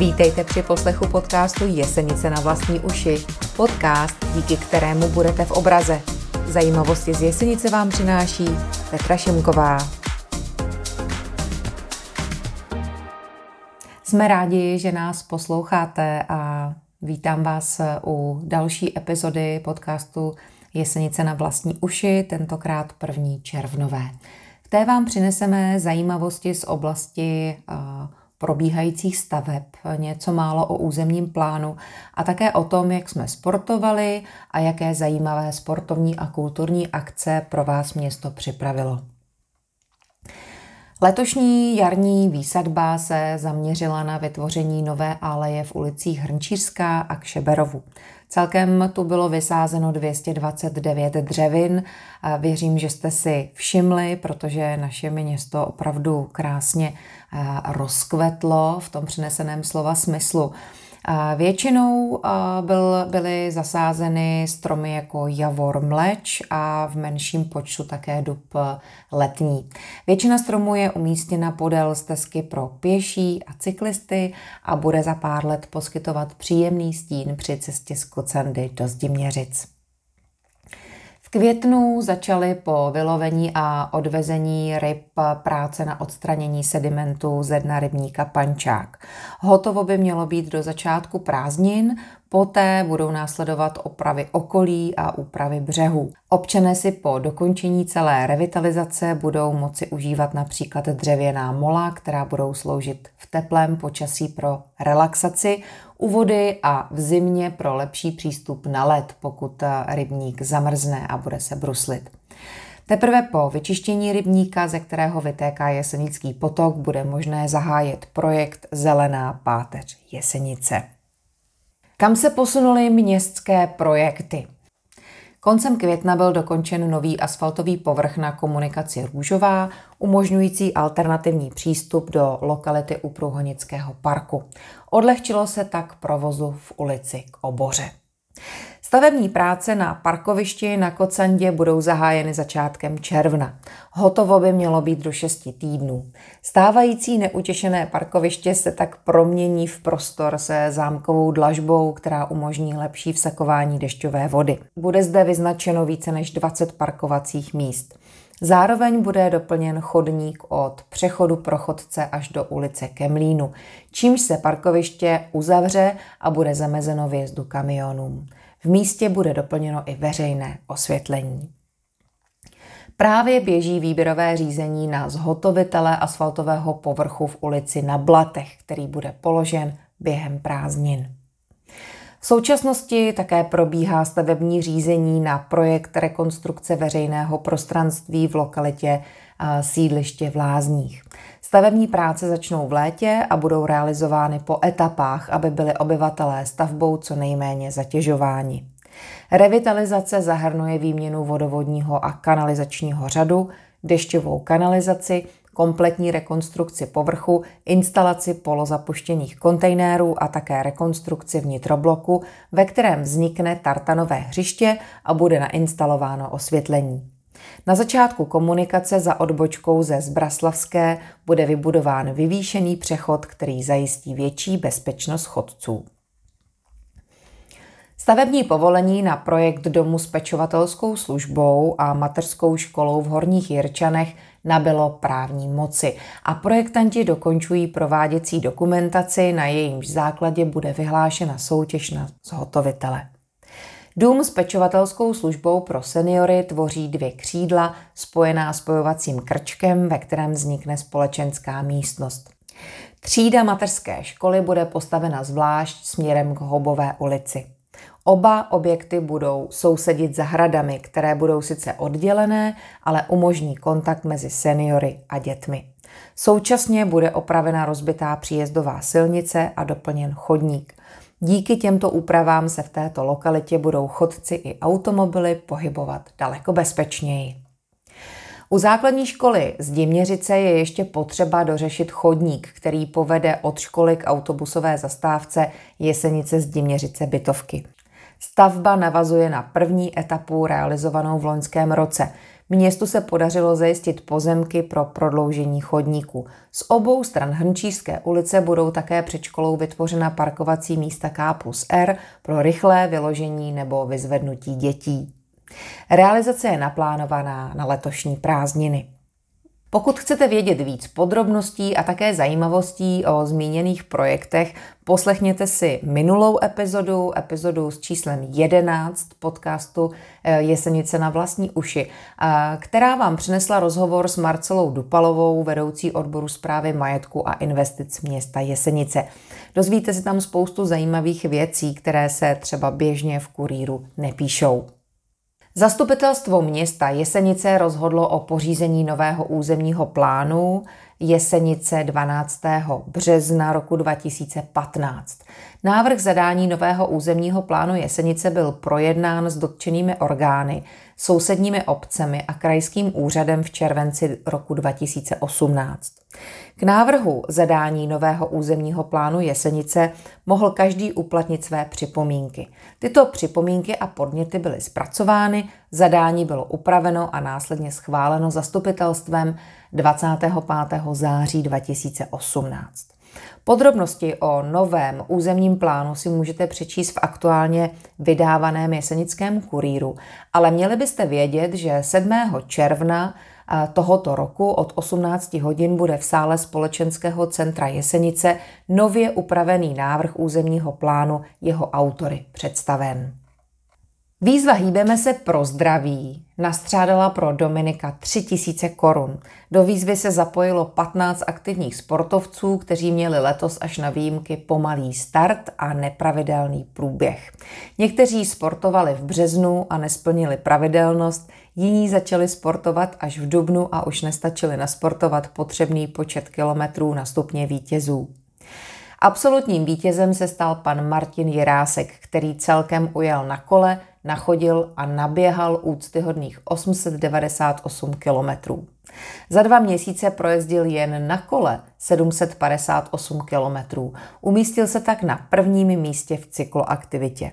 Vítejte při poslechu podcastu Jesenice na vlastní uši. Podcast, díky kterému budete v obraze. Zajímavosti z Jesenice vám přináší Petra Šimková. Jsme rádi, že nás posloucháte a vítám vás u další epizody podcastu Jesenice na vlastní uši, tentokrát první červnové. V té vám přineseme zajímavosti z oblasti uh, probíhajících staveb, něco málo o územním plánu a také o tom, jak jsme sportovali a jaké zajímavé sportovní a kulturní akce pro vás město připravilo. Letošní jarní výsadba se zaměřila na vytvoření nové aleje v ulicích Hrnčířská a Kšeberovu. Celkem tu bylo vysázeno 229 dřevin. Věřím, že jste si všimli, protože naše město opravdu krásně rozkvetlo v tom přineseném slova smyslu. Většinou byl, byly zasázeny stromy jako javor mleč a v menším počtu také dub letní. Většina stromů je umístěna podél stezky pro pěší a cyklisty a bude za pár let poskytovat příjemný stín při cestě z Kocandy do Zdiměřic květnu začaly po vylovení a odvezení ryb práce na odstranění sedimentu ze dna rybníka Pančák. Hotovo by mělo být do začátku prázdnin, Poté budou následovat opravy okolí a úpravy břehů. Občané si po dokončení celé revitalizace budou moci užívat například dřevěná mola, která budou sloužit v teplém počasí pro relaxaci, u vody a v zimě pro lepší přístup na led, pokud rybník zamrzne a bude se bruslit. Teprve po vyčištění rybníka, ze kterého vytéká Jesenický potok, bude možné zahájit projekt Zelená páteř Jesenice. Kam se posunuly městské projekty? Koncem května byl dokončen nový asfaltový povrch na komunikaci Růžová, umožňující alternativní přístup do lokality u Průhonického parku. Odlehčilo se tak provozu v ulici k Oboře. Stavební práce na parkovišti na Kocandě budou zahájeny začátkem června. Hotovo by mělo být do 6 týdnů. Stávající neutěšené parkoviště se tak promění v prostor se zámkovou dlažbou, která umožní lepší vsakování dešťové vody. Bude zde vyznačeno více než 20 parkovacích míst. Zároveň bude doplněn chodník od přechodu pro chodce až do ulice Kemlínu, čímž se parkoviště uzavře a bude zamezeno vjezdu kamionům. V místě bude doplněno i veřejné osvětlení. Právě běží výběrové řízení na zhotovitele asfaltového povrchu v ulici na Blatech, který bude položen během prázdnin. V současnosti také probíhá stavební řízení na projekt rekonstrukce veřejného prostranství v lokalitě sídliště v Lázních. Stavební práce začnou v létě a budou realizovány po etapách, aby byly obyvatelé stavbou co nejméně zatěžováni. Revitalizace zahrnuje výměnu vodovodního a kanalizačního řadu, dešťovou kanalizaci, kompletní rekonstrukci povrchu, instalaci polozapuštěných kontejnerů a také rekonstrukci vnitrobloku, ve kterém vznikne tartanové hřiště a bude nainstalováno osvětlení. Na začátku komunikace za odbočkou ze Zbraslavské bude vybudován vyvýšený přechod, který zajistí větší bezpečnost chodců. Stavební povolení na projekt domu s pečovatelskou službou a mateřskou školou v Horních Jirčanech nabylo právní moci a projektanti dokončují prováděcí dokumentaci, na jejímž základě bude vyhlášena soutěž na zhotovitele. Dům s pečovatelskou službou pro seniory tvoří dvě křídla spojená spojovacím krčkem, ve kterém vznikne společenská místnost. Třída mateřské školy bude postavena zvlášť směrem k Hobové ulici. Oba objekty budou sousedit zahradami, které budou sice oddělené, ale umožní kontakt mezi seniory a dětmi. Současně bude opravena rozbitá příjezdová silnice a doplněn chodník. Díky těmto úpravám se v této lokalitě budou chodci i automobily pohybovat daleko bezpečněji. U základní školy z Diměřice je ještě potřeba dořešit chodník, který povede od školy k autobusové zastávce Jesenice z Diměřice bytovky. Stavba navazuje na první etapu realizovanou v loňském roce. Městu se podařilo zajistit pozemky pro prodloužení chodníku. Z obou stran Hrnčířské ulice budou také před školou vytvořena parkovací místa K plus R pro rychlé vyložení nebo vyzvednutí dětí. Realizace je naplánovaná na letošní prázdniny. Pokud chcete vědět víc podrobností a také zajímavostí o zmíněných projektech, poslechněte si minulou epizodu, epizodu s číslem 11 podcastu eh, Jesenice na vlastní uši, která vám přinesla rozhovor s Marcelou Dupalovou, vedoucí odboru zprávy majetku a investic města Jesenice. Dozvíte si tam spoustu zajímavých věcí, které se třeba běžně v kuríru nepíšou. Zastupitelstvo města Jesenice rozhodlo o pořízení nového územního plánu Jesenice 12. března roku 2015. Návrh zadání nového územního plánu Jesenice byl projednán s dotčenými orgány, sousedními obcemi a krajským úřadem v červenci roku 2018. K návrhu zadání nového územního plánu Jesenice mohl každý uplatnit své připomínky. Tyto připomínky a podněty byly zpracovány, zadání bylo upraveno a následně schváleno zastupitelstvem 25. září 2018. Podrobnosti o novém územním plánu si můžete přečíst v aktuálně vydávaném jesenickém kuríru, ale měli byste vědět, že 7. června tohoto roku od 18 hodin bude v sále Společenského centra Jesenice nově upravený návrh územního plánu jeho autory představen. Výzva Hýbeme se pro zdraví nastřádala pro Dominika 3000 korun. Do výzvy se zapojilo 15 aktivních sportovců, kteří měli letos až na výjimky pomalý start a nepravidelný průběh. Někteří sportovali v březnu a nesplnili pravidelnost, jiní začali sportovat až v dubnu a už nestačili nasportovat potřebný počet kilometrů na stupně vítězů. Absolutním vítězem se stal pan Martin Jirásek, který celkem ujel na kole, nachodil a naběhal úctyhodných 898 kilometrů. Za dva měsíce projezdil jen na kole 758 kilometrů. Umístil se tak na prvním místě v cykloaktivitě.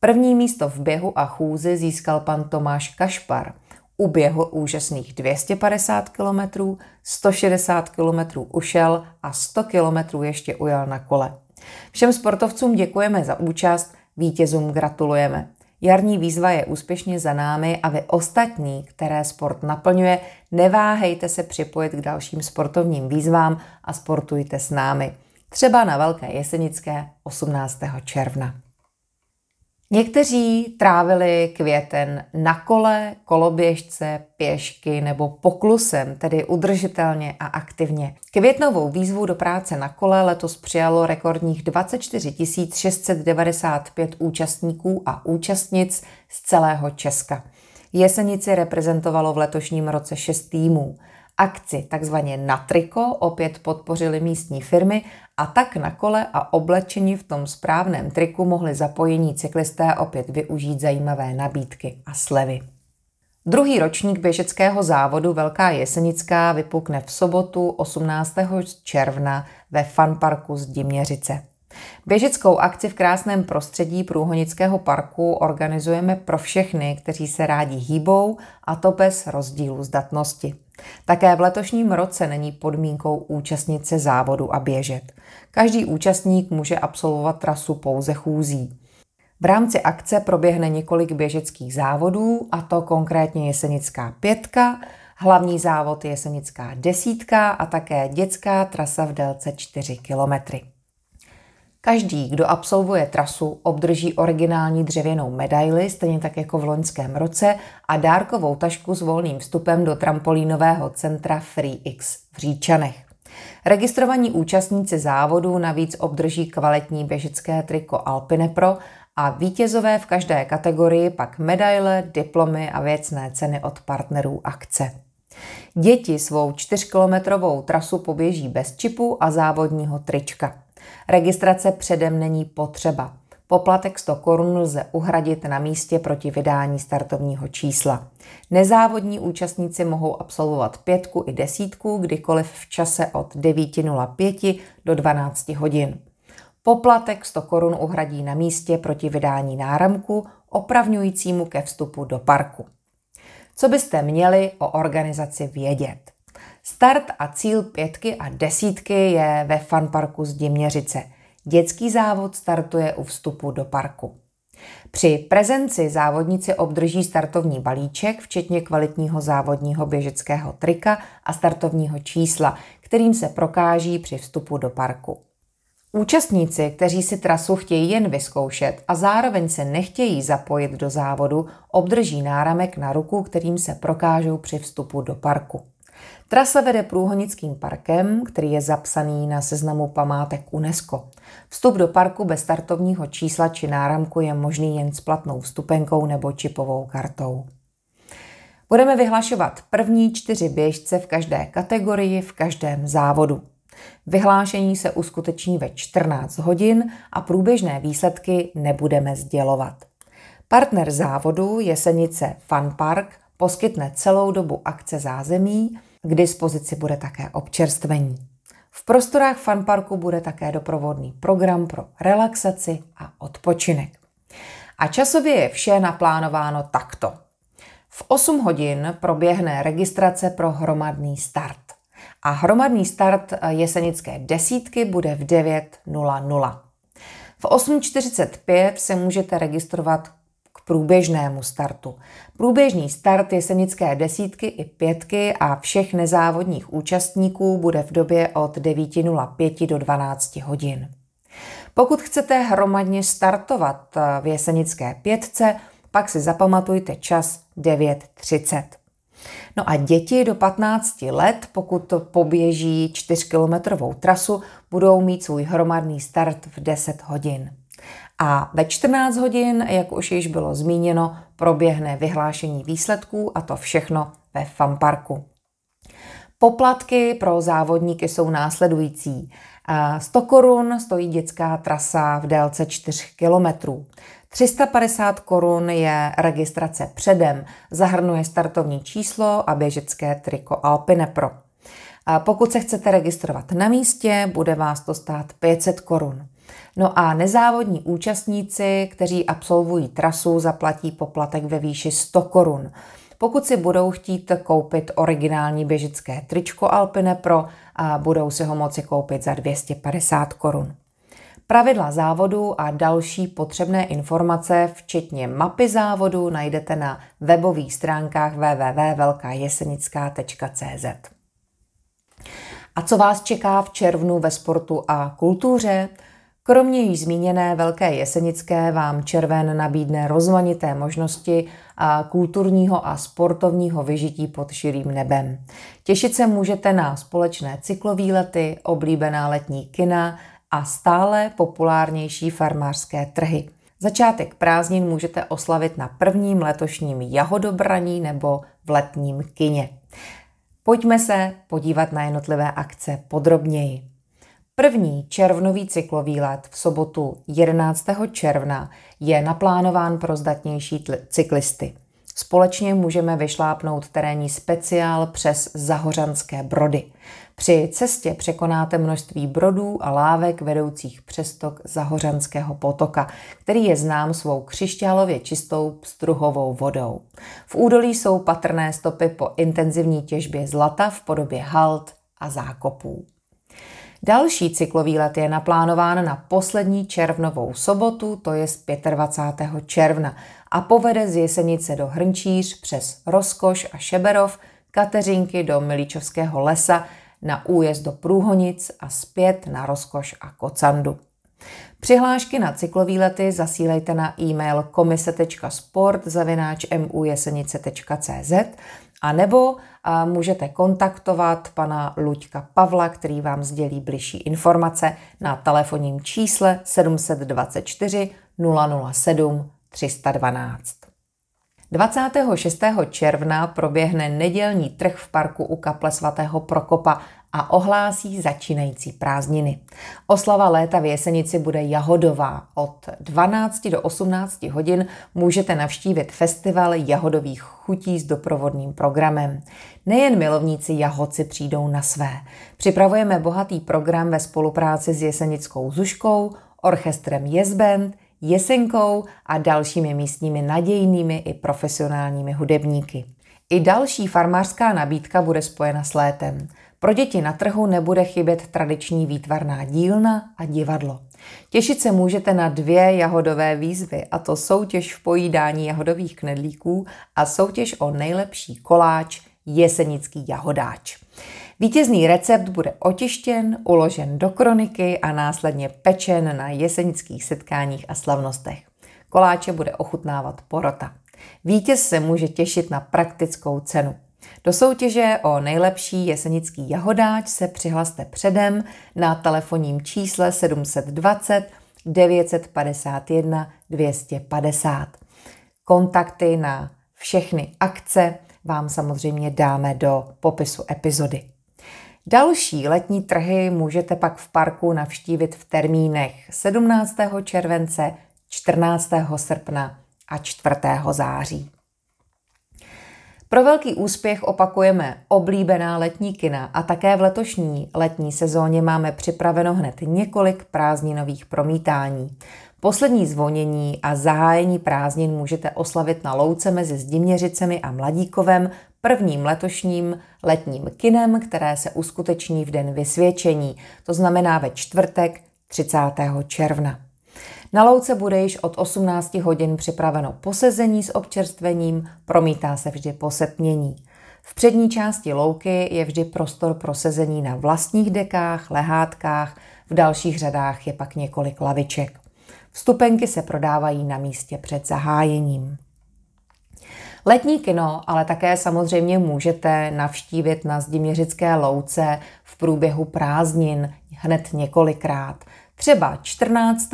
První místo v běhu a chůzi získal pan Tomáš Kašpar. Uběhl úžasných 250 km, 160 km ušel a 100 km ještě ujel na kole. Všem sportovcům děkujeme za účast, vítězům gratulujeme. Jarní výzva je úspěšně za námi a vy ostatní, které sport naplňuje, neváhejte se připojit k dalším sportovním výzvám a sportujte s námi. Třeba na Velké Jesenické 18. června. Někteří trávili květen na kole, koloběžce, pěšky nebo poklusem, tedy udržitelně a aktivně. Květnovou výzvu do práce na kole letos přijalo rekordních 24 695 účastníků a účastnic z celého Česka. Jesenici reprezentovalo v letošním roce 6 týmů. Akci takzvaně na triko opět podpořily místní firmy a tak na kole a oblečení v tom správném triku mohli zapojení cyklisté opět využít zajímavé nabídky a slevy. Druhý ročník běžeckého závodu Velká Jesenická vypukne v sobotu 18. června ve fanparku z Diměřice. Běžeckou akci v krásném prostředí Průhonického parku organizujeme pro všechny, kteří se rádi hýbou a to bez rozdílu zdatnosti. Také v letošním roce není podmínkou účastnit se závodu a běžet. Každý účastník může absolvovat trasu pouze chůzí. V rámci akce proběhne několik běžeckých závodů, a to konkrétně Jesenická pětka, hlavní závod Jesenická desítka a také dětská trasa v délce 4 kilometry. Každý, kdo absolvuje trasu, obdrží originální dřevěnou medaili, stejně tak jako v loňském roce, a dárkovou tašku s volným vstupem do trampolínového centra FreeX v Říčanech. Registrovaní účastníci závodu navíc obdrží kvalitní běžecké triko Alpine Pro a vítězové v každé kategorii pak medaile, diplomy a věcné ceny od partnerů akce. Děti svou čtyřkilometrovou trasu poběží bez čipu a závodního trička. Registrace předem není potřeba. Poplatek 100 korun lze uhradit na místě proti vydání startovního čísla. Nezávodní účastníci mohou absolvovat pětku i desítku kdykoliv v čase od 9.05 do 12 hodin. Poplatek 100 korun uhradí na místě proti vydání náramku opravňujícímu ke vstupu do parku. Co byste měli o organizaci vědět? Start a cíl pětky a desítky je ve fanparku z Diměřice. Dětský závod startuje u vstupu do parku. Při prezenci závodníci obdrží startovní balíček, včetně kvalitního závodního běžeckého trika a startovního čísla, kterým se prokáží při vstupu do parku. Účastníci, kteří si trasu chtějí jen vyzkoušet a zároveň se nechtějí zapojit do závodu, obdrží náramek na ruku, kterým se prokážou při vstupu do parku. Trasa vede průhonickým parkem, který je zapsaný na seznamu památek UNESCO. Vstup do parku bez startovního čísla či náramku je možný jen s platnou vstupenkou nebo čipovou kartou. Budeme vyhlašovat první čtyři běžce v každé kategorii v každém závodu. Vyhlášení se uskuteční ve 14 hodin a průběžné výsledky nebudeme sdělovat. Partner závodu Jesenice Fun Park poskytne celou dobu akce zázemí, k dispozici bude také občerstvení. V prostorách fanparku bude také doprovodný program pro relaxaci a odpočinek. A časově je vše naplánováno takto. V 8 hodin proběhne registrace pro hromadný start. A hromadný start jesenické desítky bude v 9.00. V 8.45 se můžete registrovat průběžnému startu. Průběžný start jesenické desítky i pětky a všech nezávodních účastníků bude v době od 9.05 do 12 hodin. Pokud chcete hromadně startovat v jesenické pětce, pak si zapamatujte čas 9.30. No a děti do 15 let, pokud poběží 4-kilometrovou trasu, budou mít svůj hromadný start v 10 hodin. A ve 14 hodin, jak už již bylo zmíněno, proběhne vyhlášení výsledků a to všechno ve FAMParku. Poplatky pro závodníky jsou následující. 100 korun stojí dětská trasa v délce 4 kilometrů. 350 korun je registrace předem, zahrnuje startovní číslo a běžecké triko Alpine Pokud se chcete registrovat na místě, bude vás to stát 500 korun. No a nezávodní účastníci, kteří absolvují trasu, zaplatí poplatek ve výši 100 korun. Pokud si budou chtít koupit originální běžické tričko Alpine Pro, a budou si ho moci koupit za 250 korun. Pravidla závodu a další potřebné informace, včetně mapy závodu, najdete na webových stránkách www.velkajesenická.cz. A co vás čeká v červnu ve sportu a kultuře? Kromě již zmíněné Velké Jesenické vám červen nabídne rozmanité možnosti a kulturního a sportovního vyžití pod širým nebem. Těšit se můžete na společné cyklovýlety, oblíbená letní kina a stále populárnější farmářské trhy. Začátek prázdnin můžete oslavit na prvním letošním jahodobraní nebo v letním kině. Pojďme se podívat na jednotlivé akce podrobněji. První červnový cyklovýlet v sobotu 11. června je naplánován pro zdatnější cyklisty. Společně můžeme vyšlápnout terénní speciál přes Zahořanské brody. Při cestě překonáte množství brodů a lávek vedoucích přestok Zahořanského potoka, který je znám svou křišťálově čistou struhovou vodou. V údolí jsou patrné stopy po intenzivní těžbě zlata v podobě halt a zákopů. Další cyklový let je naplánován na poslední červnovou sobotu, to je z 25. června a povede z Jesenice do Hrnčíř přes Roskoš a Šeberov, Kateřinky do Milíčovského lesa, na újezd do Průhonic a zpět na Roskoš a Kocandu. Přihlášky na cyklový lety zasílejte na e-mail komise.sport.mujesenice.cz a nebo můžete kontaktovat pana Luďka Pavla, který vám sdělí bližší informace na telefonním čísle 724 007 312. 26. června proběhne nedělní trh v parku u kaple svatého Prokopa a ohlásí začínající prázdniny. Oslava léta v Jesenici bude jahodová. Od 12 do 18 hodin můžete navštívit festival jahodových chutí s doprovodným programem. Nejen milovníci jahodci přijdou na své. Připravujeme bohatý program ve spolupráci s Jesenickou Zuškou, orchestrem Jezband, Jesenkou a dalšími místními nadějnými i profesionálními hudebníky. I další farmářská nabídka bude spojena s létem. Pro děti na trhu nebude chybět tradiční výtvarná dílna a divadlo. Těšit se můžete na dvě jahodové výzvy, a to soutěž v pojídání jahodových knedlíků a soutěž o nejlepší koláč jesenický jahodáč. Vítězný recept bude otištěn, uložen do kroniky a následně pečen na jesenických setkáních a slavnostech. Koláče bude ochutnávat porota. Vítěz se může těšit na praktickou cenu. Do soutěže o nejlepší jesenický jahodáč se přihlaste předem na telefonním čísle 720 951 250. Kontakty na všechny akce vám samozřejmě dáme do popisu epizody. Další letní trhy můžete pak v parku navštívit v termínech 17. července, 14. srpna a 4. září. Pro velký úspěch opakujeme oblíbená letní kina a také v letošní letní sezóně máme připraveno hned několik prázdninových promítání. Poslední zvonění a zahájení prázdnin můžete oslavit na louce mezi Zdiměřicemi a Mladíkovem prvním letošním letním kinem, které se uskuteční v den vysvědčení, to znamená ve čtvrtek 30. června. Na louce bude již od 18 hodin připraveno posezení s občerstvením, promítá se vždy posetmění. V přední části louky je vždy prostor pro sezení na vlastních dekách, lehátkách, v dalších řadách je pak několik laviček. Vstupenky se prodávají na místě před zahájením. Letní kino ale také samozřejmě můžete navštívit na Zdiměřické louce v průběhu prázdnin hned několikrát. Třeba 14.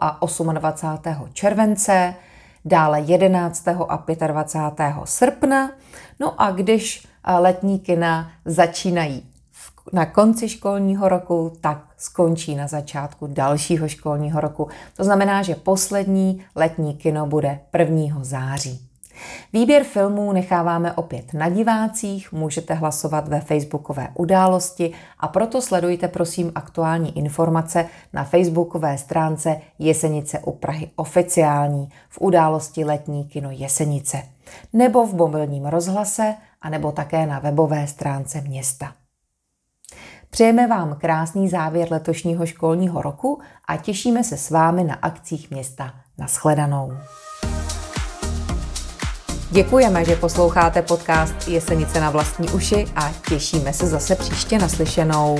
a 28. července, dále 11. a 25. srpna. No a když letní kina začínají na konci školního roku, tak skončí na začátku dalšího školního roku. To znamená, že poslední letní kino bude 1. září. Výběr filmů necháváme opět na divácích, můžete hlasovat ve facebookové události a proto sledujte prosím aktuální informace na facebookové stránce Jesenice u Prahy oficiální v události Letní kino Jesenice nebo v mobilním rozhlase a nebo také na webové stránce města. Přejeme vám krásný závěr letošního školního roku a těšíme se s vámi na akcích města. Naschledanou. Děkujeme, že posloucháte podcast Jesenice na vlastní uši a těšíme se zase příště naslyšenou.